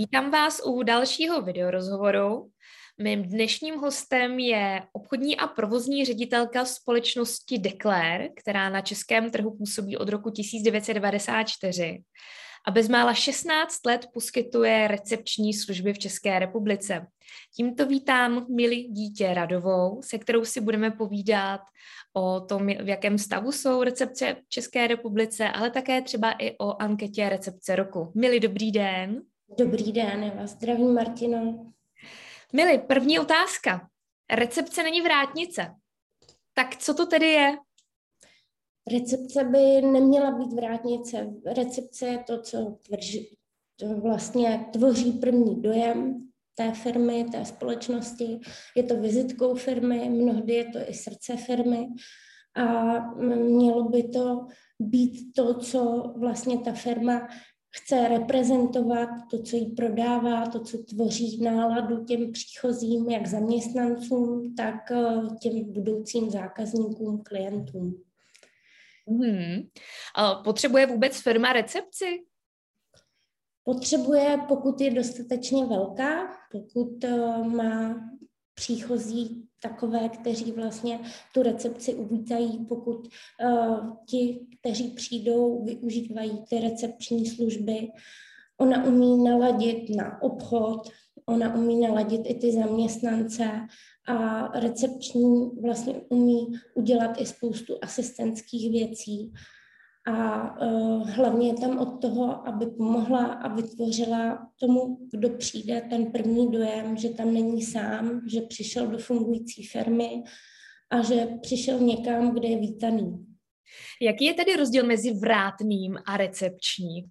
Vítám vás u dalšího videorozhovoru. Mým dnešním hostem je obchodní a provozní ředitelka společnosti Declare, která na českém trhu působí od roku 1994 a bezmála 16 let poskytuje recepční služby v České republice. Tímto vítám milí dítě Radovou, se kterou si budeme povídat o tom, v jakém stavu jsou recepce v České republice, ale také třeba i o anketě recepce roku. Mili, dobrý den. Dobrý den, já vás zdravím, Martino. Mili, první otázka. Recepce není vrátnice. Tak co to tedy je? Recepce by neměla být vrátnice. Recepce je to, co tvrži, to vlastně tvoří první dojem té firmy, té společnosti. Je to vizitkou firmy, mnohdy je to i srdce firmy a mělo by to být to, co vlastně ta firma chce reprezentovat, to, co jí prodává, to, co tvoří náladu těm příchozím, jak zaměstnancům, tak eh, těm budoucím zákazníkům, klientům. Hmm. Potřebuje vůbec firma recepci? Potřebuje, pokud je dostatečně velká, pokud eh, má příchozí takové, kteří vlastně tu recepci uvítají, pokud uh, ti, kteří přijdou, využívají ty recepční služby. Ona umí naladit na obchod, ona umí naladit i ty zaměstnance a recepční vlastně umí udělat i spoustu asistentských věcí. A uh, hlavně je tam od toho, aby pomohla a vytvořila tomu, kdo přijde, ten první dojem, že tam není sám, že přišel do fungující firmy a že přišel někam, kde je vítaný. Jaký je tedy rozdíl mezi vrátným a recepční?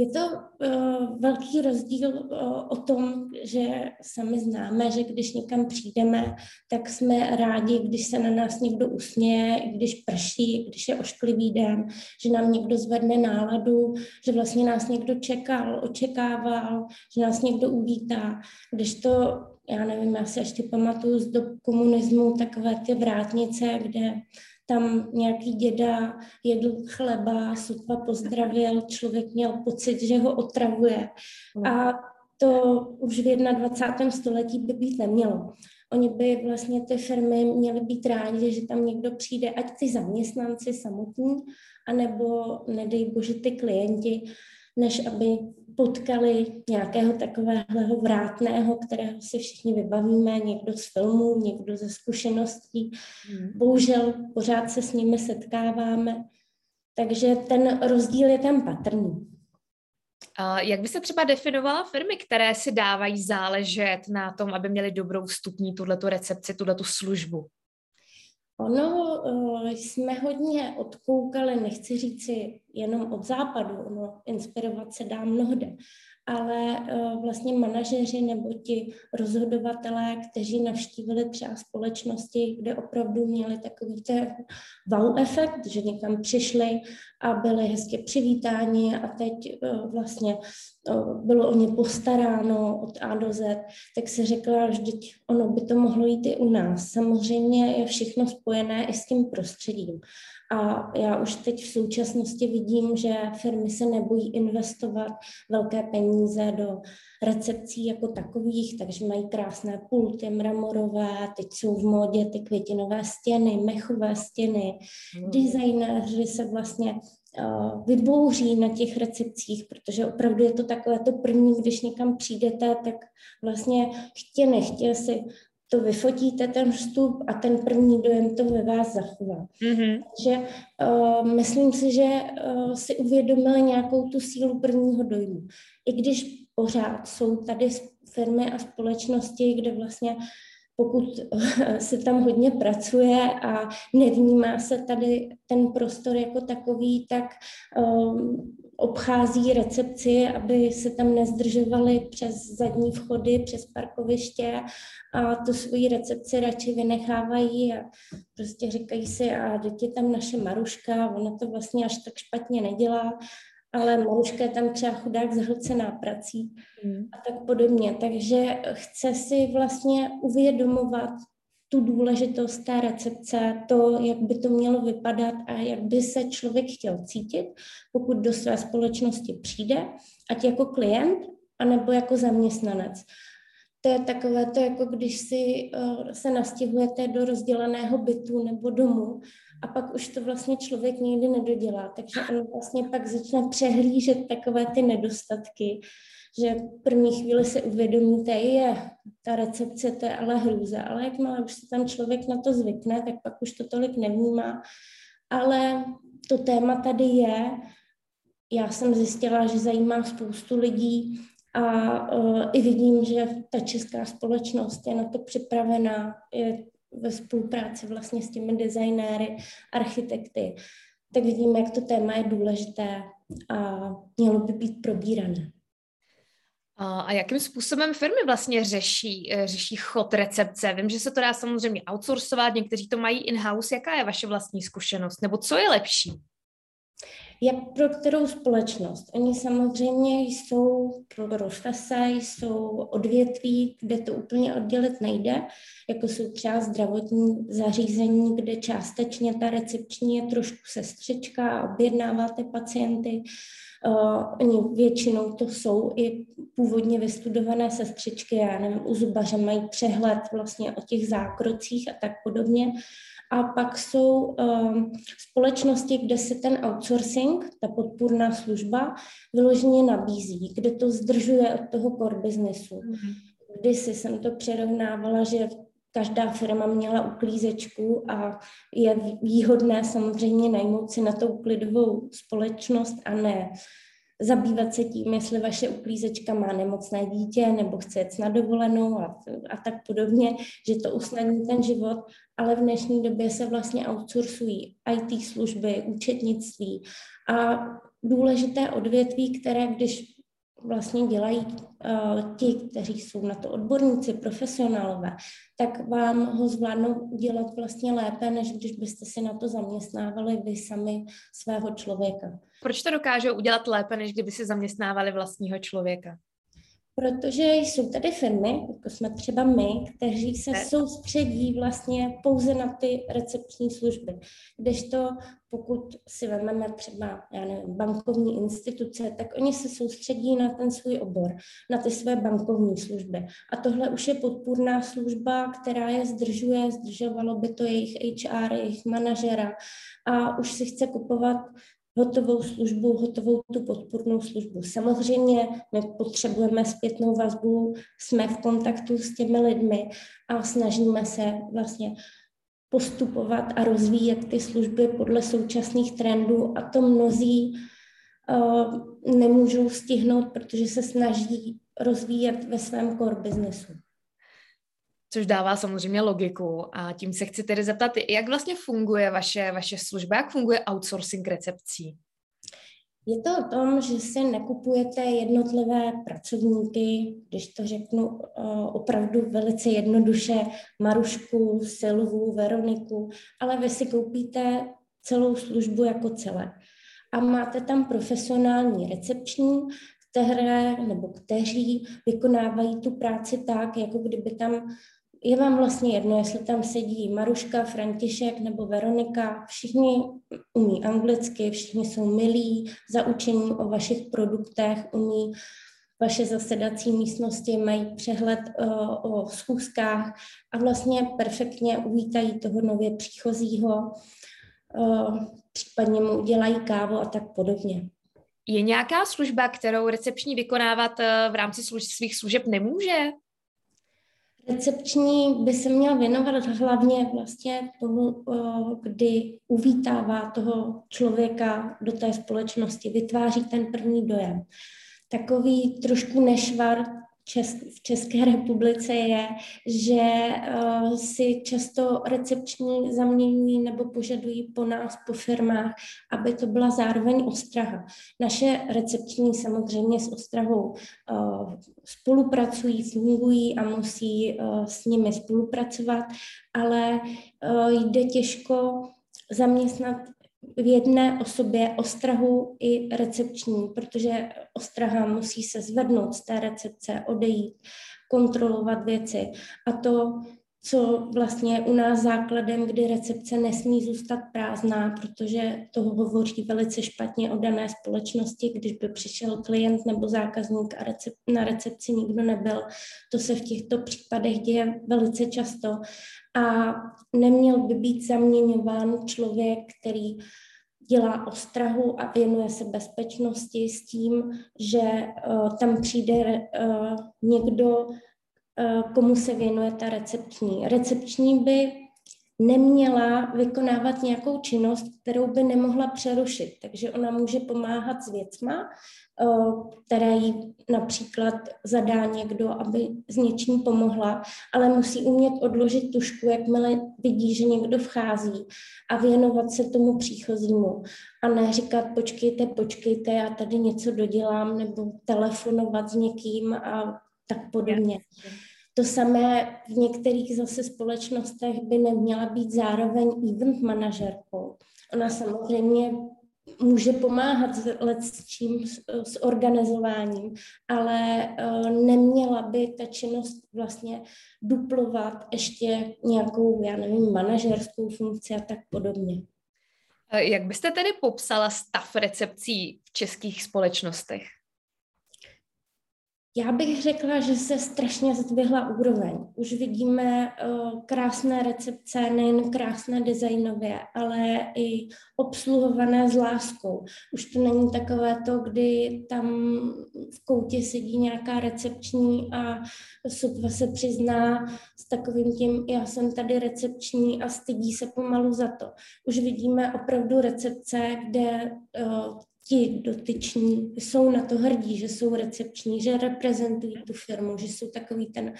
Je to uh, velký rozdíl uh, o tom, že sami známe, že když někam přijdeme, tak jsme rádi, když se na nás někdo usměje, když prší, když je ošklivý den, že nám někdo zvedne náladu, že vlastně nás někdo čekal, očekával, že nás někdo uvítá. Když to, já nevím, já si ještě pamatuju z dob komunismu takové ty vrátnice, kde tam nějaký děda jedl chleba, sotva pozdravil, člověk měl pocit, že ho otravuje. Hmm. A to už v 21. století by být nemělo. Oni by vlastně ty firmy měly být rádi, že tam někdo přijde, ať ty zaměstnanci samotní, anebo nedej bože ty klienti, než aby potkali nějakého takového vrátného, kterého si všichni vybavíme, někdo z filmů, někdo ze zkušeností. Hmm. Bohužel pořád se s nimi setkáváme, takže ten rozdíl je tam patrný. A jak by se třeba definovala firmy, které si dávají záležet na tom, aby měli dobrou vstupní tuhletu recepci, tuhletu službu? Ono uh, jsme hodně odkoukali, nechci říci jenom od západu, ono inspirovat se dá mnohde, ale uh, vlastně manažeři nebo ti rozhodovatelé, kteří navštívili třeba společnosti, kde opravdu měli takový ten wow efekt, že někam přišli a byli hezky přivítáni a teď uh, vlastně bylo o ně postaráno od A do Z, tak se řekla, že ono by to mohlo jít i u nás. Samozřejmě je všechno spojené i s tím prostředím. A já už teď v současnosti vidím, že firmy se nebojí investovat velké peníze do recepcí jako takových, takže mají krásné pulty mramorové, teď jsou v módě ty květinové stěny, mechové stěny. Hmm. Designéři se vlastně vybouří na těch recepcích, protože opravdu je to takové to první, když někam přijdete, tak vlastně chtě nechtě si to vyfotíte, ten vstup a ten první dojem to ve vás zachová. Mm-hmm. Takže uh, myslím si, že uh, si uvědomili nějakou tu sílu prvního dojmu. I když pořád jsou tady firmy a společnosti, kde vlastně pokud se tam hodně pracuje a nevnímá se tady ten prostor jako takový, tak um, obchází recepci, aby se tam nezdržovali přes zadní vchody, přes parkoviště a tu svoji recepci radši vynechávají a prostě říkají si, a teď je tam naše Maruška, ona to vlastně až tak špatně nedělá, ale Maruška je tam třeba chudák zahlcená prací mm. a tak podobně. Takže chce si vlastně uvědomovat tu důležitost té recepce, to, jak by to mělo vypadat a jak by se člověk chtěl cítit, pokud do své společnosti přijde, ať jako klient, anebo jako zaměstnanec. To je takové to, jako když si uh, se nastěhujete do rozděleného bytu nebo domu a pak už to vlastně člověk nikdy nedodělá. Takže on vlastně pak začne přehlížet takové ty nedostatky, že v první chvíli si uvědomíte, je, ta recepce, to je ale hrůza, ale jakmile už se tam člověk na to zvykne, tak pak už to tolik nevnímá. Ale to téma tady je, já jsem zjistila, že zajímá spoustu lidí a uh, i vidím, že ta česká společnost je na to připravená, je ve spolupráci vlastně s těmi designéry, architekty, tak vidíme, jak to téma je důležité a mělo by být probírané. A jakým způsobem firmy vlastně řeší, eh, řeší chod recepce? Vím, že se to dá samozřejmě outsourcovat, někteří to mají in-house. Jaká je vaše vlastní zkušenost? Nebo co je lepší? Jak pro kterou společnost? Oni samozřejmě jsou pro profese, jsou odvětví, kde to úplně oddělit nejde, jako jsou třeba zdravotní zařízení, kde částečně ta recepční je trošku sestřička a objednáváte pacienty. Uh, oni většinou to jsou i původně vystudované sestřičky, já nevím, u zubaře mají přehled vlastně o těch zákrocích a tak podobně. A pak jsou um, společnosti, kde se ten outsourcing, ta podpůrná služba, vyloženě nabízí, kde to zdržuje od toho core businessu. Mm-hmm. Kdysi jsem to přirovnávala, že každá firma měla uklízečku a je výhodné samozřejmě najmout si na to uklidovou společnost a ne zabývat se tím, jestli vaše uklízečka má nemocné dítě nebo chce jet na dovolenou a, a tak podobně, že to usnadní ten život, ale v dnešní době se vlastně outsourcují IT služby, účetnictví a důležité odvětví, které když vlastně dělají uh, ti, kteří jsou na to odborníci, profesionálové, tak vám ho zvládnou udělat vlastně lépe, než když byste si na to zaměstnávali vy sami svého člověka. Proč to dokážou udělat lépe, než kdyby si zaměstnávali vlastního člověka? Protože jsou tady firmy, jako jsme třeba my, kteří se soustředí vlastně pouze na ty recepční služby. Kdežto pokud si vezmeme třeba já nevím, bankovní instituce, tak oni se soustředí na ten svůj obor, na ty své bankovní služby. A tohle už je podpůrná služba, která je zdržuje, zdržovalo by to jejich HR, jejich manažera a už si chce kupovat hotovou službu, hotovou tu podpůrnou službu. Samozřejmě my potřebujeme zpětnou vazbu, jsme v kontaktu s těmi lidmi a snažíme se vlastně postupovat a rozvíjet ty služby podle současných trendů a to mnozí uh, nemůžou stihnout, protože se snaží rozvíjet ve svém core businessu což dává samozřejmě logiku. A tím se chci tedy zeptat, jak vlastně funguje vaše, vaše služba, jak funguje outsourcing recepcí? Je to o tom, že si nekupujete jednotlivé pracovníky, když to řeknu eh, opravdu velice jednoduše, Marušku, Silvu, Veroniku, ale vy si koupíte celou službu jako celé. A máte tam profesionální recepční, které nebo kteří vykonávají tu práci tak, jako kdyby tam je vám vlastně jedno, jestli tam sedí Maruška, František nebo Veronika, všichni umí anglicky, všichni jsou milí, zaučení o vašich produktech, umí vaše zasedací místnosti, mají přehled uh, o schůzkách a vlastně perfektně uvítají toho nově příchozího, uh, případně mu udělají kávu a tak podobně. Je nějaká služba, kterou recepční vykonávat v rámci služ- svých služeb nemůže? Recepční by se měl věnovat hlavně vlastně tomu, kdy uvítává toho člověka do té společnosti, vytváří ten první dojem. Takový trošku nešvar v České republice je, že uh, si často recepční zaměňují nebo požadují po nás, po firmách, aby to byla zároveň ostraha. Naše recepční samozřejmě s ostrahou uh, spolupracují, fungují a musí uh, s nimi spolupracovat, ale jde těžko zaměstnat v jedné osobě ostrahu i recepční, protože ostraha musí se zvednout z té recepce, odejít, kontrolovat věci. A to co vlastně je u nás základem, kdy recepce nesmí zůstat prázdná, protože to hovoří velice špatně o dané společnosti, když by přišel klient nebo zákazník a recep, na recepci nikdo nebyl. To se v těchto případech děje velice často a neměl by být zaměňován člověk, který dělá ostrahu a věnuje se bezpečnosti s tím, že uh, tam přijde uh, někdo, komu se věnuje ta recepční. Recepční by neměla vykonávat nějakou činnost, kterou by nemohla přerušit. Takže ona může pomáhat s věcma, eh, které jí například zadá někdo, aby s něčím pomohla, ale musí umět odložit tušku, jakmile vidí, že někdo vchází a věnovat se tomu příchozímu. A ne říkat, počkejte, počkejte, já tady něco dodělám, nebo telefonovat s někým a tak podobně. To samé v některých zase společnostech by neměla být zároveň event manažerkou. Ona samozřejmě může pomáhat s čím, s organizováním, ale uh, neměla by ta činnost vlastně duplovat ještě nějakou, já nevím, manažerskou funkci a tak podobně. Jak byste tedy popsala stav recepcí v českých společnostech? Já bych řekla, že se strašně zdvihla úroveň. Už vidíme uh, krásné recepce, nejen krásné designově, ale i obsluhované s láskou. Už to není takové to, kdy tam v koutě sedí nějaká recepční a sotva se přizná s takovým tím, já jsem tady recepční a stydí se pomalu za to. Už vidíme opravdu recepce, kde uh, ti dotyční jsou na to hrdí, že jsou recepční, že reprezentují tu firmu, že jsou takový ten,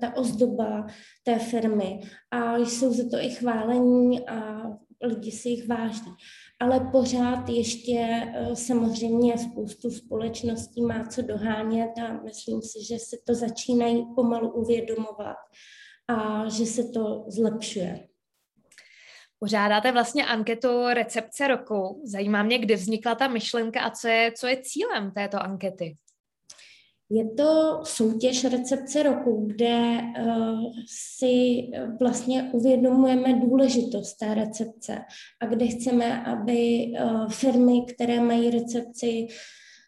ta ozdoba té firmy a jsou za to i chválení a lidi si jich váží. Ale pořád ještě eh, samozřejmě spoustu společností má co dohánět a myslím si, že se to začínají pomalu uvědomovat a že se to zlepšuje. Pořádáte vlastně anketu recepce roku. Zajímá mě, kde vznikla ta myšlenka a co je, co je cílem této ankety. Je to soutěž recepce roku, kde uh, si vlastně uvědomujeme důležitost té recepce a kde chceme, aby uh, firmy, které mají recepci,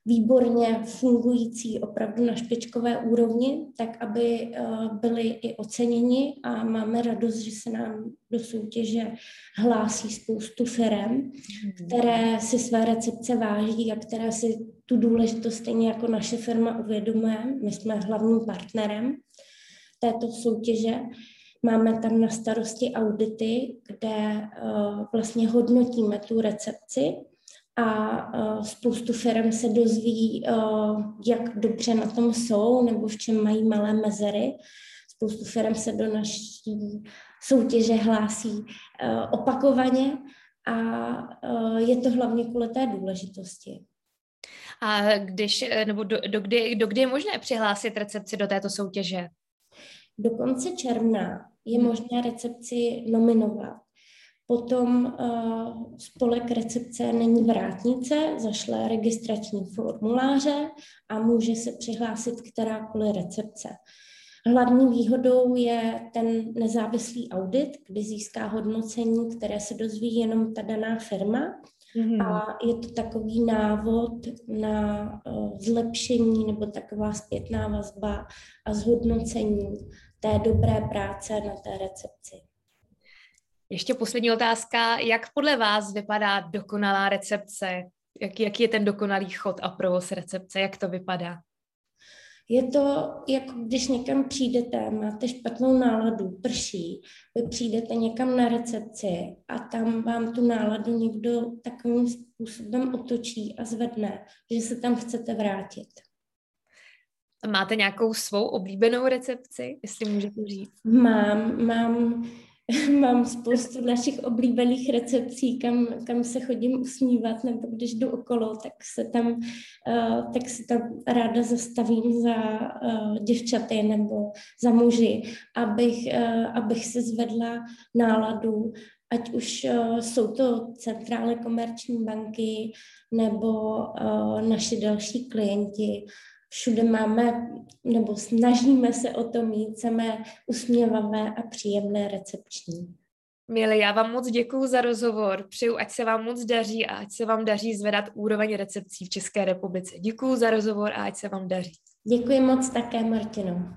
výborně fungující opravdu na špičkové úrovni, tak aby eh, byli i oceněni a máme radost, že se nám do soutěže hlásí spoustu firm, mhm. které si své recepce váží a které si tu důležitost stejně jako naše firma uvědomuje. My jsme hlavním partnerem této soutěže. Máme tam na starosti audity, kde uh, vlastně hodnotíme tu recepci a spoustu firm se dozví, jak dobře na tom jsou nebo v čem mají malé mezery. Spoustu firm se do naší soutěže hlásí opakovaně a je to hlavně kvůli té důležitosti. A když, nebo do, do, kdy, do kdy je možné přihlásit recepci do této soutěže? Do konce června je možné recepci nominovat. Potom uh, spolek recepce není vrátnice, zašle registrační formuláře a může se přihlásit kterákoliv recepce. Hlavní výhodou je ten nezávislý audit, kdy získá hodnocení, které se dozví jenom ta daná firma. Mm-hmm. A je to takový návod na uh, zlepšení nebo taková zpětná vazba a zhodnocení té dobré práce na té recepci. Ještě poslední otázka. Jak podle vás vypadá dokonalá recepce? Jak, jaký je ten dokonalý chod a provoz recepce? Jak to vypadá? Je to, jako když někam přijdete, máte špatnou náladu, prší, vy přijdete někam na recepci a tam vám tu náladu někdo takovým způsobem otočí a zvedne, že se tam chcete vrátit. Máte nějakou svou oblíbenou recepci, jestli můžete říct? Mám, mám mám spoustu našich oblíbených recepcí, kam, kam se chodím usmívat, nebo když jdu okolo, tak se tam, uh, tak se tam ráda zastavím za uh, děvčaty nebo za muži, abych, uh, abych se zvedla náladu, ať už uh, jsou to centrály komerční banky nebo uh, naši další klienti, všude máme, nebo snažíme se o to mít samé usměvavé a příjemné recepční. Milí, já vám moc děkuji za rozhovor. Přeju, ať se vám moc daří a ať se vám daří zvedat úroveň recepcí v České republice. Děkuji za rozhovor a ať se vám daří. Děkuji moc také, Martino.